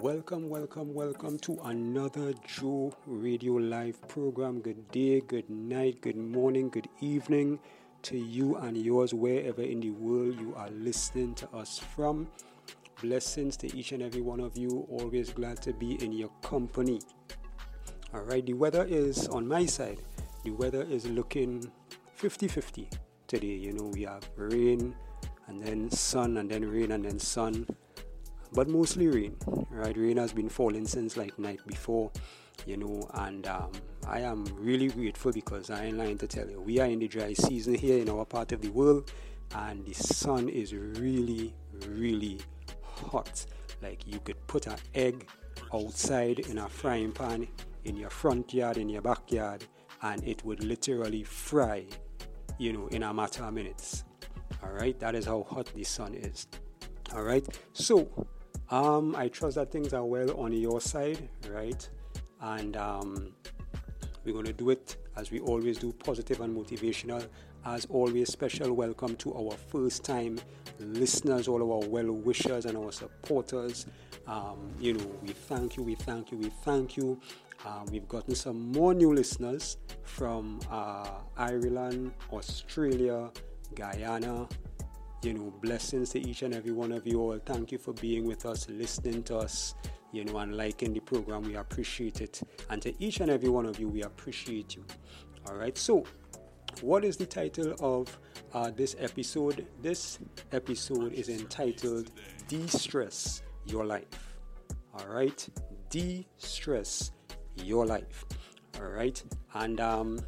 Welcome, welcome, welcome to another Joe Radio Live program. Good day, good night, good morning, good evening to you and yours, wherever in the world you are listening to us from. Blessings to each and every one of you. Always glad to be in your company. All right, the weather is on my side, the weather is looking 50 50 today. You know, we have rain and then sun and then rain and then sun but mostly rain. Right, rain has been falling since like night before, you know, and um, I am really grateful because I ain't lying to tell you, we are in the dry season here in our part of the world, and the sun is really, really hot. Like you could put an egg outside in a frying pan in your front yard, in your backyard, and it would literally fry, you know, in a matter of minutes. All right, that is how hot the sun is. All right, so um, I trust that things are well on your side, right? And um, we're going to do it as we always do, positive and motivational. As always, special welcome to our first time listeners, all of our well wishers and our supporters. Um, you know, we thank you, we thank you, we thank you. Um, we've gotten some more new listeners from uh, Ireland, Australia, Guyana, you know, blessings to each and every one of you all. Thank you for being with us, listening to us, you know, and liking the program. We appreciate it. And to each and every one of you, we appreciate you. All right. So, what is the title of uh, this episode? This episode is entitled De Stress Your Life. All right. De Stress Your Life. All right. And, um,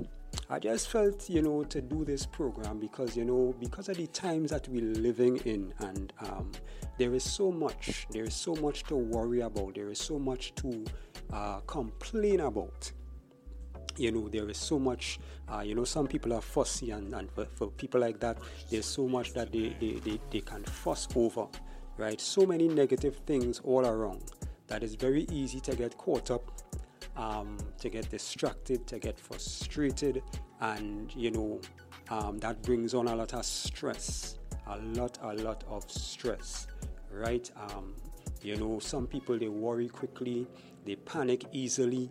I just felt, you know, to do this program because, you know, because of the times that we're living in, and um, there is so much, there is so much to worry about, there is so much to uh, complain about. You know, there is so much, uh, you know, some people are fussy, and, and for, for, people like that, there's so much that they, they, they, they can fuss over, right? So many negative things all around that it's very easy to get caught up um, to get distracted, to get frustrated, and you know um, that brings on a lot of stress, a lot, a lot of stress, right? Um, you know, some people they worry quickly, they panic easily.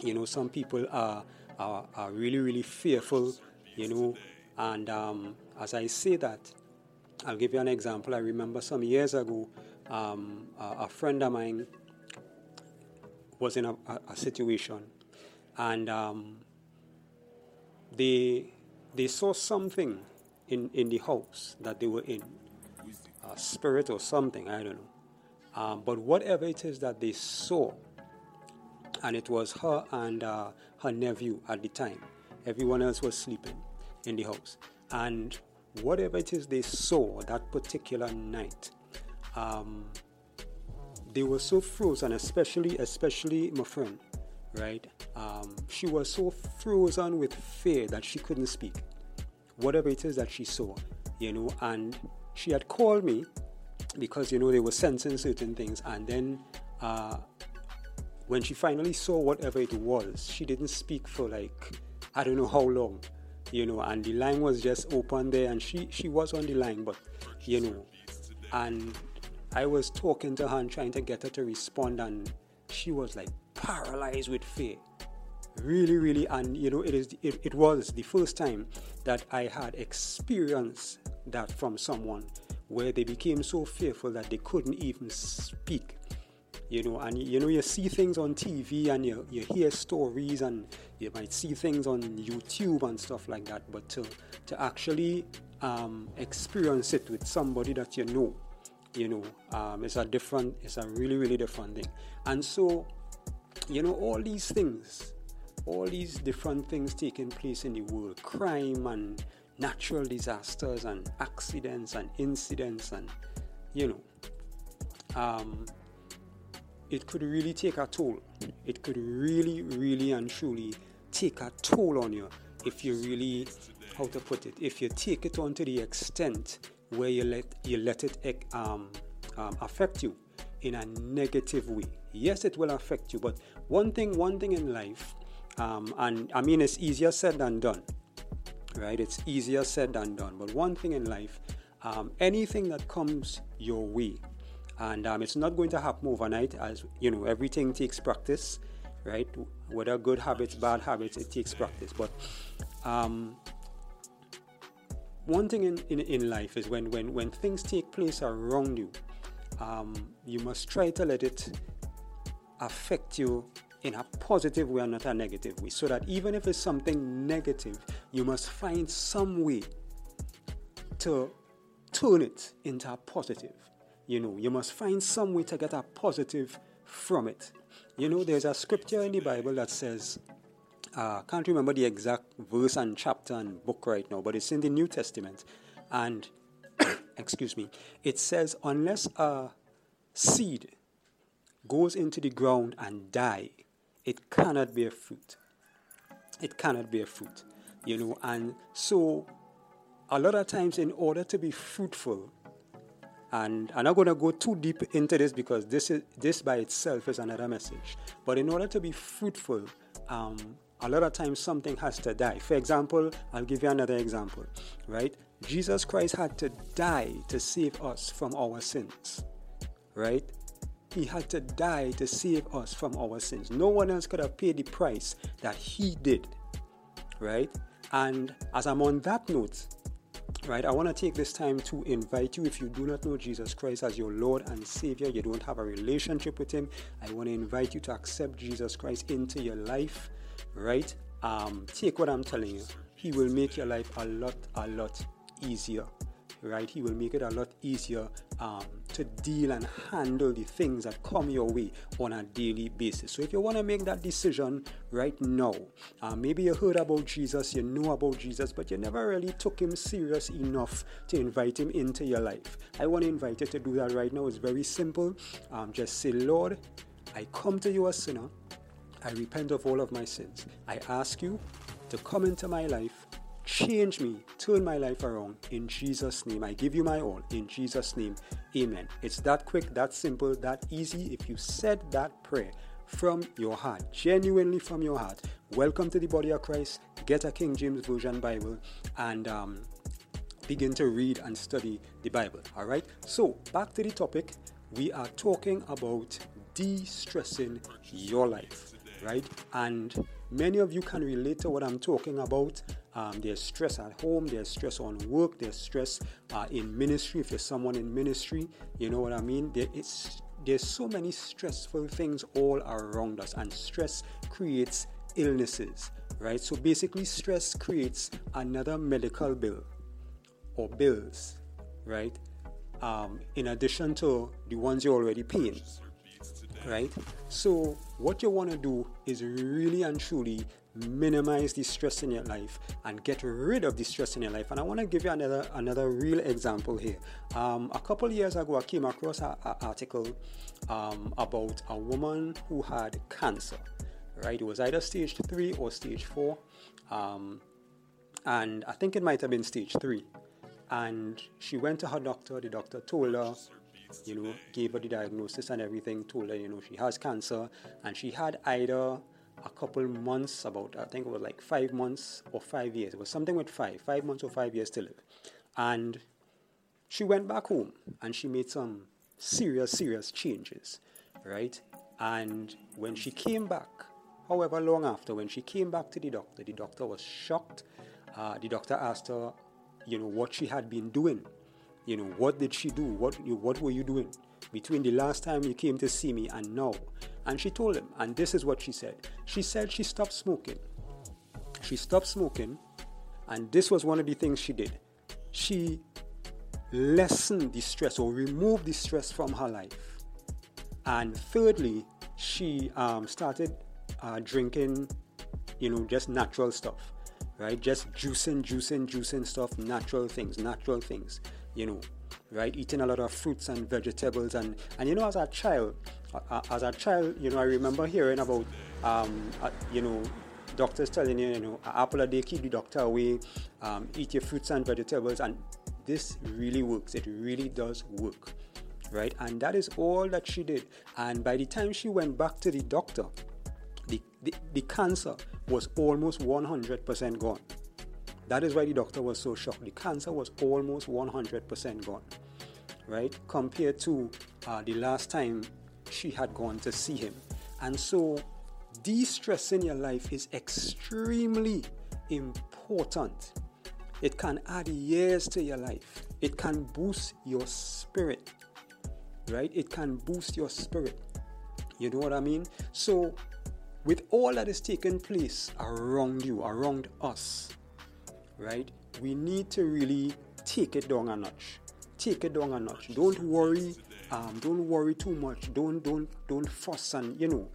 You know, some people are are, are really, really fearful. You know, and um, as I say that, I'll give you an example. I remember some years ago, um, a, a friend of mine was in a, a, a situation, and um, they they saw something in in the house that they were in, a spirit or something I don't know, um, but whatever it is that they saw, and it was her and uh, her nephew at the time. Everyone else was sleeping in the house, and whatever it is they saw that particular night. Um, they were so frozen, especially especially my friend, right? Um, she was so frozen with fear that she couldn't speak. Whatever it is that she saw, you know, and she had called me because you know they were sensing certain things, and then uh, when she finally saw whatever it was, she didn't speak for like I don't know how long, you know, and the line was just open there, and she she was on the line, but you know, and I was talking to her and trying to get her to respond, and she was like paralyzed with fear. Really, really, and you know, it is it, it was the first time that I had experienced that from someone where they became so fearful that they couldn't even speak. You know, and you know, you see things on TV and you, you hear stories and you might see things on YouTube and stuff like that, but to, to actually um, experience it with somebody that you know you know um, it's a different it's a really really different thing. And so you know all these things all these different things taking place in the world crime and natural disasters and accidents and incidents and you know um, it could really take a toll. It could really really and truly take a toll on you if you really how to put it if you take it on to the extent where you let you let it um, um, affect you in a negative way. Yes, it will affect you, but one thing, one thing in life, um, and I mean, it's easier said than done, right? It's easier said than done. But one thing in life, um, anything that comes your way, and um, it's not going to happen overnight. As you know, everything takes practice, right? Whether good habits, bad habits, it takes practice. But um, one thing in, in, in life is when, when, when things take place around you, um, you must try to let it affect you in a positive way and not a negative way. So that even if it's something negative, you must find some way to turn it into a positive. You know, you must find some way to get a positive from it. You know, there's a scripture in the Bible that says, uh, can't remember the exact verse and chapter and book right now, but it's in the New Testament. And, excuse me, it says, unless a seed goes into the ground and die, it cannot bear fruit. It cannot bear fruit, you know. And so, a lot of times, in order to be fruitful, and I'm not going to go too deep into this because this is this by itself is another message. But in order to be fruitful, um, a lot of times something has to die. For example, I'll give you another example, right? Jesus Christ had to die to save us from our sins, right? He had to die to save us from our sins. No one else could have paid the price that He did, right? And as I'm on that note, right, I want to take this time to invite you if you do not know Jesus Christ as your Lord and Savior, you don't have a relationship with Him, I want to invite you to accept Jesus Christ into your life, right? Um, take what I'm telling you, He will make your life a lot, a lot easier right? He will make it a lot easier um, to deal and handle the things that come your way on a daily basis. So if you want to make that decision right now, uh, maybe you heard about Jesus, you know about Jesus, but you never really took him serious enough to invite him into your life. I want to invite you to do that right now. It's very simple. Um, just say, Lord, I come to you as a sinner. I repent of all of my sins. I ask you to come into my life Change me, turn my life around in Jesus' name. I give you my all in Jesus' name. Amen. It's that quick, that simple, that easy. If you said that prayer from your heart, genuinely from your heart, welcome to the body of Christ. Get a King James Version Bible and um, begin to read and study the Bible. All right. So, back to the topic. We are talking about de stressing your life, right? And many of you can relate to what I'm talking about um, there's stress at home, there's stress on work, there's stress uh, in ministry. If you're someone in ministry, you know what I mean? There, it's, there's so many stressful things all around us, and stress creates illnesses, right? So basically, stress creates another medical bill or bills, right? Um, in addition to the ones you're already paying, right? So, what you want to do is really and truly minimize the stress in your life and get rid of the stress in your life. And I want to give you another another real example here. Um, a couple years ago, I came across an article um, about a woman who had cancer. Right, it was either stage three or stage four, um, and I think it might have been stage three. And she went to her doctor. The doctor told her you know, gave her the diagnosis and everything, told her, you know, she has cancer, and she had either a couple months, about I think it was like five months or five years. It was something with five, five months or five years to live. And she went back home and she made some serious, serious changes, right? And when she came back, however long after, when she came back to the doctor, the doctor was shocked. Uh, the doctor asked her, you know, what she had been doing. You know, what did she do? What, what were you doing between the last time you came to see me and now? And she told him, and this is what she said. She said she stopped smoking. She stopped smoking, and this was one of the things she did. She lessened the stress or removed the stress from her life. And thirdly, she um, started uh, drinking, you know, just natural stuff, right? Just juicing, juicing, juicing stuff, natural things, natural things, you know, right? Eating a lot of fruits and vegetables. And, and you know, as a child, as a child, you know, I remember hearing about, um, uh, you know, doctors telling you, you know, apple a day keep the doctor away, um, eat your fruits and vegetables, and this really works. It really does work, right? And that is all that she did. And by the time she went back to the doctor, the, the, the cancer was almost 100% gone. That is why the doctor was so shocked. The cancer was almost 100% gone, right? Compared to uh, the last time she had gone to see him. And so, de stressing your life is extremely important. It can add years to your life, it can boost your spirit, right? It can boost your spirit. You know what I mean? So, with all that is taking place around you, around us, right? We need to really take it down a notch. Take it down a notch. Don't worry. Um, don't worry too much. Don't don't don't fuss and you know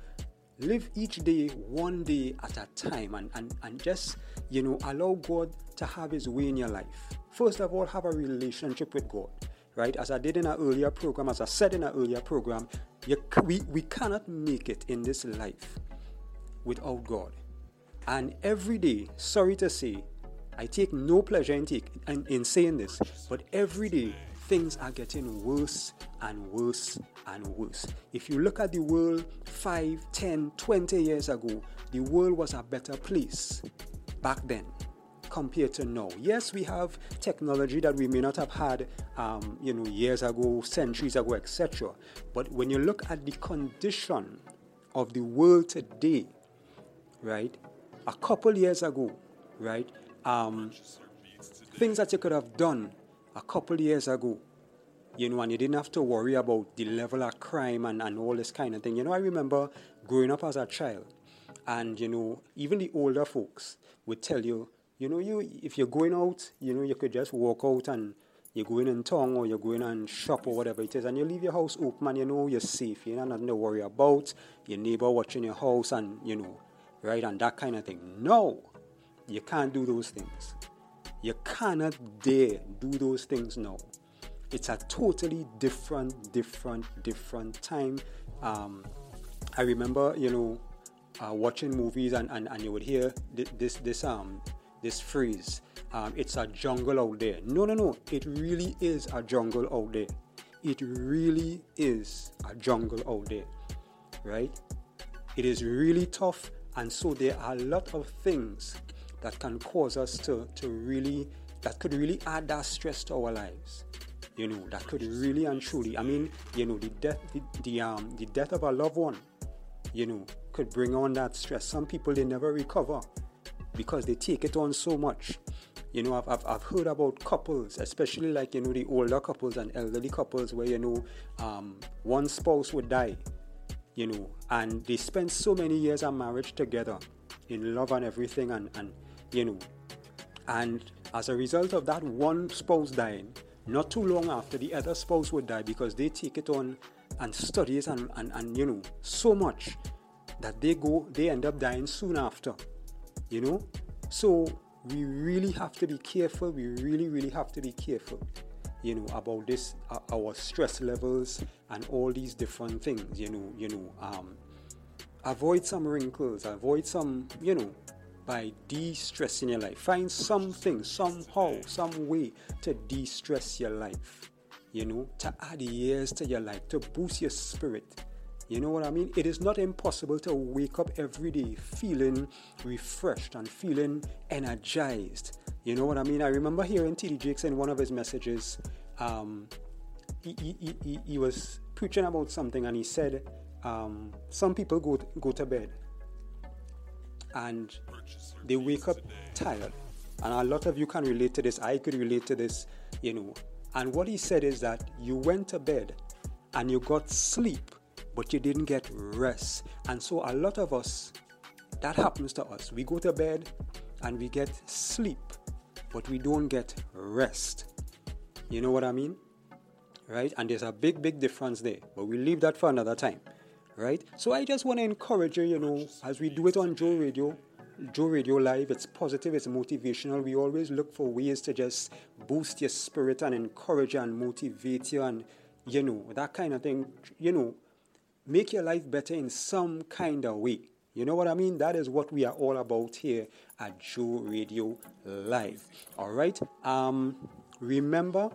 live each day one day at a time and, and, and just you know allow god to have his way in your life first of all have a relationship with god right as i did in an earlier program as i said in an earlier program you, we, we cannot make it in this life without god and every day sorry to say i take no pleasure in, take, in, in saying this but every day things are getting worse and worse and worse. If you look at the world 5, 10, 20 years ago, the world was a better place back then compared to now. Yes, we have technology that we may not have had, um, you know, years ago, centuries ago, etc. But when you look at the condition of the world today, right, a couple years ago, right, um, things that you could have done a couple years ago, you know, and you didn't have to worry about the level of crime and, and all this kind of thing. You know, I remember growing up as a child, and you know, even the older folks would tell you, you know, you if you're going out, you know, you could just walk out and you're going in town or you're going and shop or whatever it is, and you leave your house open and you know you're safe. You know, nothing to worry about. Your neighbor watching your house and you know, right, and that kind of thing. No, you can't do those things. You cannot dare do those things now. It's a totally different, different, different time. Um, I remember, you know, uh, watching movies and, and, and you would hear this this um this phrase. Um, it's a jungle out there. No, no, no. It really is a jungle out there. It really is a jungle out there, right? It is really tough, and so there are a lot of things that can cause us to, to really, that could really add that stress to our lives. You know, that could really and truly, I mean, you know, the death, the, the, um, the death of a loved one, you know, could bring on that stress. Some people, they never recover because they take it on so much. You know, I've, I've, I've heard about couples, especially like, you know, the older couples and elderly couples where, you know, um, one spouse would die, you know, and they spend so many years of marriage together in love and everything and, and you know. And as a result of that one spouse dying, not too long after the other spouse would die because they take it on and study it and, and, and you know, so much that they go, they end up dying soon after, you know. So we really have to be careful. We really, really have to be careful, you know, about this, uh, our stress levels and all these different things, you know, you know, um, avoid some wrinkles, avoid some, you know, by de-stressing your life. Find something, somehow, some way to de-stress your life. You know, to add years to your life, to boost your spirit. You know what I mean? It is not impossible to wake up every day feeling refreshed and feeling energized. You know what I mean? I remember hearing T.D. Jakes in one of his messages. Um, he, he, he, he was preaching about something and he said, um, Some people go, go to bed and they wake up tired. And a lot of you can relate to this. I could relate to this, you know. And what he said is that you went to bed and you got sleep, but you didn't get rest. And so a lot of us, that happens to us. We go to bed and we get sleep, but we don't get rest. You know what I mean? Right? And there's a big, big difference there. But we'll leave that for another time right? So I just want to encourage you, you know, as we do it on Joe Radio, Joe Radio Live, it's positive, it's motivational. We always look for ways to just boost your spirit and encourage you and motivate you and, you know, that kind of thing, you know, make your life better in some kind of way. You know what I mean? That is what we are all about here at Joe Radio Live. All right. Um, remember,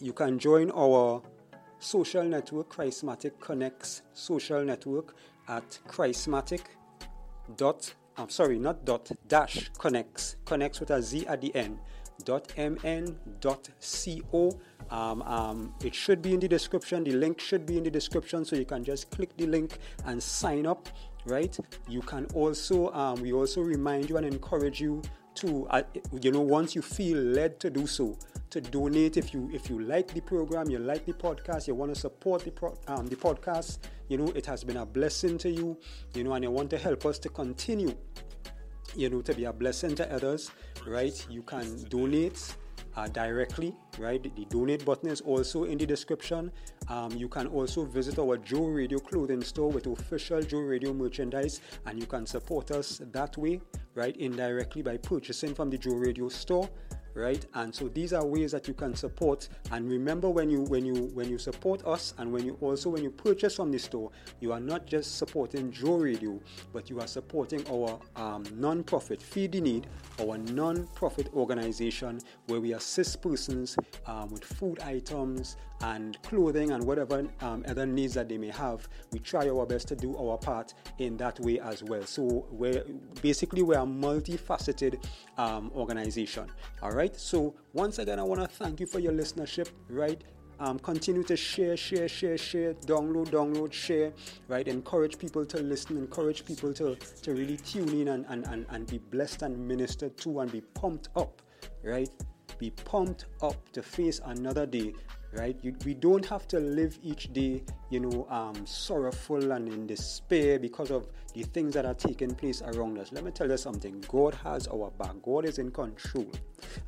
you can join our social network, Christmatic Connects social network at Christmatic dot, I'm sorry, not dot, dash connects, connects with a Z at the end, dot mn dot co. Um, um, it should be in the description. The link should be in the description, so you can just click the link and sign up. Right? You can also um, we also remind you and encourage you to uh, you know once you feel led to do so to donate if you if you like the program you like the podcast you want to support the pro, um, the podcast you know it has been a blessing to you you know and you want to help us to continue you know to be a blessing to others right you can donate uh, directly, right? The donate button is also in the description. Um, you can also visit our Joe Radio clothing store with official Joe Radio merchandise, and you can support us that way, right? Indirectly by purchasing from the Joe Radio store right? And so these are ways that you can support. And remember when you when you when you support us and when you also when you purchase from the store you are not just supporting joe radio but you are supporting our um, non-profit feed the need our non-profit organization where we assist persons um, with food items and clothing and whatever um, other needs that they may have. We try our best to do our part in that way as well. So we're basically we're a multifaceted um, organization. All right right? So once again, I want to thank you for your listenership, right? Um, continue to share, share, share, share, download, download, share, right? Encourage people to listen, encourage people to, to really tune in and, and, and, and be blessed and ministered to and be pumped up, right? Be pumped up to face another day right? You, we don't have to live each day, you know, um, sorrowful and in despair because of the things that are taking place around us. Let me tell you something God has our back, God is in control.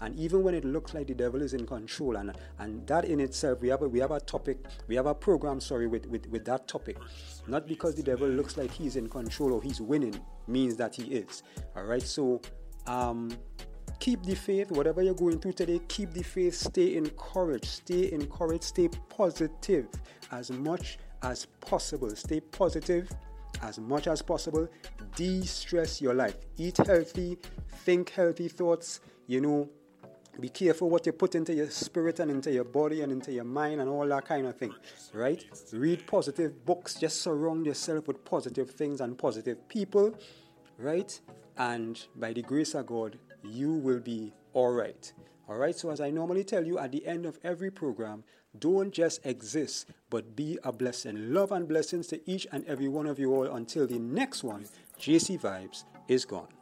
And even when it looks like the devil is in control, and, and that in itself, we have a, we have a topic, we have a program, sorry, with, with, with that topic. Not because the devil looks like he's in control or he's winning, means that he is. All right, so um, keep the faith, whatever you're going through today, keep the faith, stay encouraged, stay encouraged, stay positive as much as possible. Stay positive as much as possible. De stress your life. Eat healthy, think healthy thoughts, you know. Be careful what you put into your spirit and into your body and into your mind and all that kind of thing, right? Read positive books, just surround yourself with positive things and positive people, right? And by the grace of God, you will be all right. All right, so as I normally tell you at the end of every program, don't just exist, but be a blessing. Love and blessings to each and every one of you all until the next one. JC Vibes is gone.